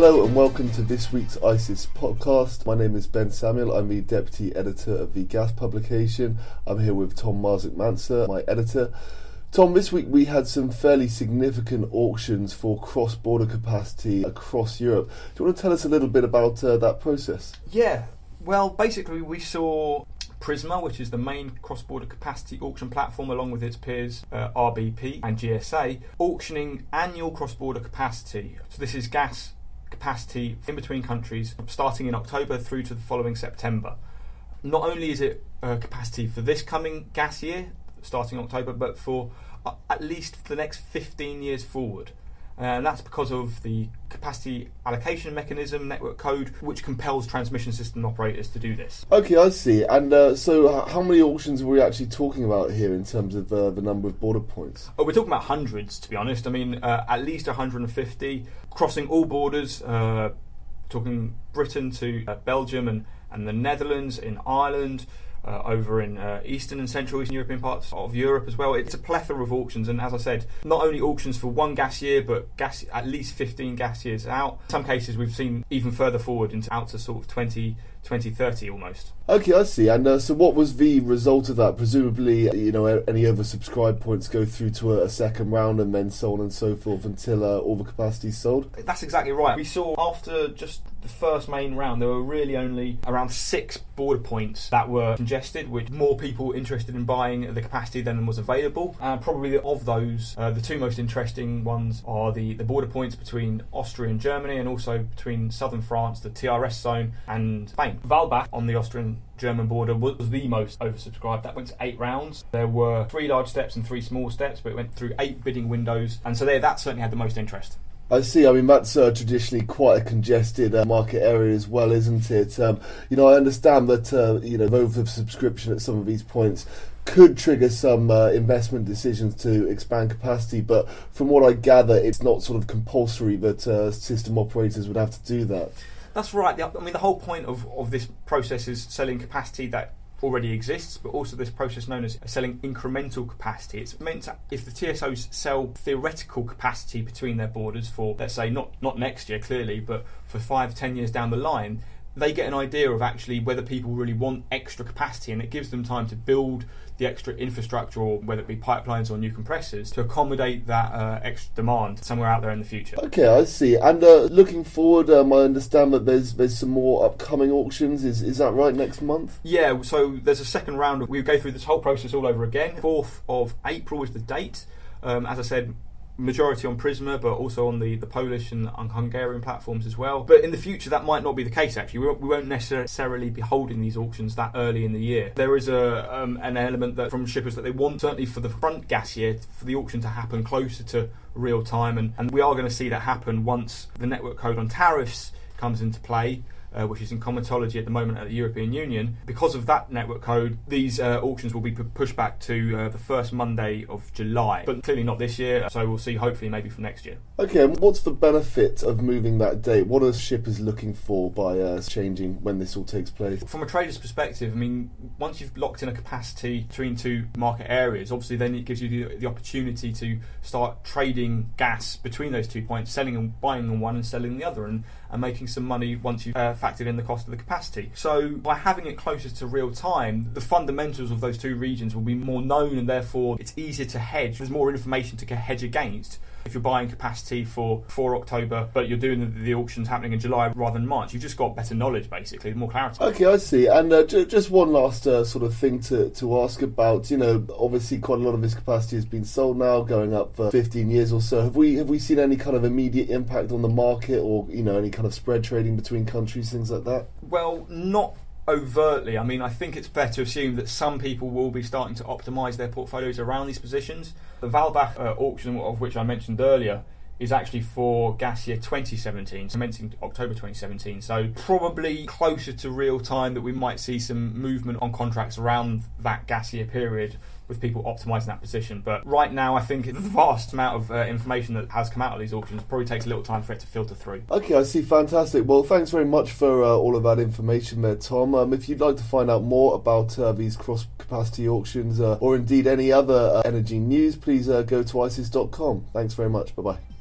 Hello and welcome to this week's ICIS podcast. My name is Ben Samuel. I'm the deputy editor of the Gas publication. I'm here with Tom Marzec Manser, my editor. Tom, this week we had some fairly significant auctions for cross border capacity across Europe. Do you want to tell us a little bit about uh, that process? Yeah, well, basically, we saw Prisma, which is the main cross border capacity auction platform, along with its peers uh, RBP and GSA, auctioning annual cross border capacity. So, this is gas capacity in between countries starting in October through to the following September. Not only is it capacity for this coming gas year, starting October, but for uh, at least the next 15 years forward. Uh, and that's because of the capacity allocation mechanism network code, which compels transmission system operators to do this. Okay, I see. And uh, so, how many auctions are we actually talking about here in terms of uh, the number of border points? Oh, we're talking about hundreds, to be honest. I mean, uh, at least 150, crossing all borders, uh, talking Britain to uh, Belgium and, and the Netherlands, in Ireland uh, over in uh, Eastern and Central Eastern European parts of Europe as well. It's a plethora of auctions, and as I said, not only auctions for one gas year, but gas at least 15 gas years out. In some cases, we've seen even further forward into out to sort of 20 2030 almost. Okay, I see. And uh, so, what was the result of that? Presumably, you know, any oversubscribed points go through to a, a second round, and then so on and so forth until uh, all the capacity is sold. That's exactly right. We saw after just the first main round, there were really only around six border points that were congested, with more people interested in buying the capacity than was available. And probably of those, uh, the two most interesting ones are the, the border points between Austria and Germany, and also between southern France, the TRS zone, and Spain. Valbach on the Austrian German border was the most oversubscribed. That went to eight rounds. There were three large steps and three small steps, but it went through eight bidding windows, and so there that certainly had the most interest. I see. I mean, that's uh, traditionally quite a congested uh, market area as well, isn't it? Um, you know, I understand that uh, you know over subscription at some of these points could trigger some uh, investment decisions to expand capacity, but from what I gather, it's not sort of compulsory that uh, system operators would have to do that. That's right. I mean, the whole point of, of this process is selling capacity that already exists, but also this process known as selling incremental capacity. It's meant to, if the TSOs sell theoretical capacity between their borders for, let's say, not, not next year clearly, but for five, ten years down the line, they get an idea of actually whether people really want extra capacity and it gives them time to build the extra infrastructure or whether it be pipelines or new compressors to accommodate that uh, extra demand somewhere out there in the future. Okay, I see. And uh, looking forward, um, I understand that there's there's some more upcoming auctions. Is is that right? Next month? Yeah. So there's a second round. We go through this whole process all over again. Fourth of April is the date. Um, as I said, majority on Prisma, but also on the, the Polish and, Hungarian platforms as well. But in the future, that might not be the case. Actually, we won't, we won't necessarily be holding these auctions that early in the year. There is a um, an element that from shippers that they want certainly for the front gas year for the auction to happen closer to real time, and, and we are going to see that happen once the network code on tariffs comes into play uh, which is in comitology at the moment at the European Union. Because of that network code, these uh, auctions will be p- pushed back to uh, the first Monday of July, but clearly not this year. So we'll see. Hopefully, maybe from next year. Okay, and what's the benefit of moving that date? What are shippers looking for by uh, changing when this all takes place? From a trader's perspective, I mean, once you've locked in a capacity between two market areas, obviously then it gives you the, the opportunity to start trading gas between those two points, selling and buying on one and selling the other, and, and making some money once you've uh, factored in the cost of the capacity. So by having it closer to real time, the fundamentals of those two regions will be more known and therefore it's easier to hedge. There's more information to hedge against if you're buying capacity for for October, but you're doing the, the, auctions happening in July rather than March, you've just got better knowledge, basically, more clarity. Okay, I see. And uh, j- just one last uh, sort of thing to, to ask about. You know, obviously, quite a lot of this capacity has been sold now, going up for 15 years or so. Have we have we seen any kind of immediate impact on the market, or you know, any kind of spread trading between countries, things like that? Well, not overtly. I mean, I think it's fair to assume that some people will be starting to optimise their portfolios around these positions. The Walbach uh, auction, of which I mentioned earlier, is actually for gas year 2017, commencing October 2017. So probably closer to real time that we might see some movement on contracts around that gas year period with people optimising that position. But right now, I think the vast amount of uh, information that has come out of these auctions probably takes a little time for it to filter through. Okay, I see. Fantastic. Well, thanks very much for uh, all of that information there, Tom. Um, if you'd like to find out more about uh, these cross capacity auctions uh, or indeed any other uh, energy news, please uh, go to icis.com. Thanks very much. Bye bye.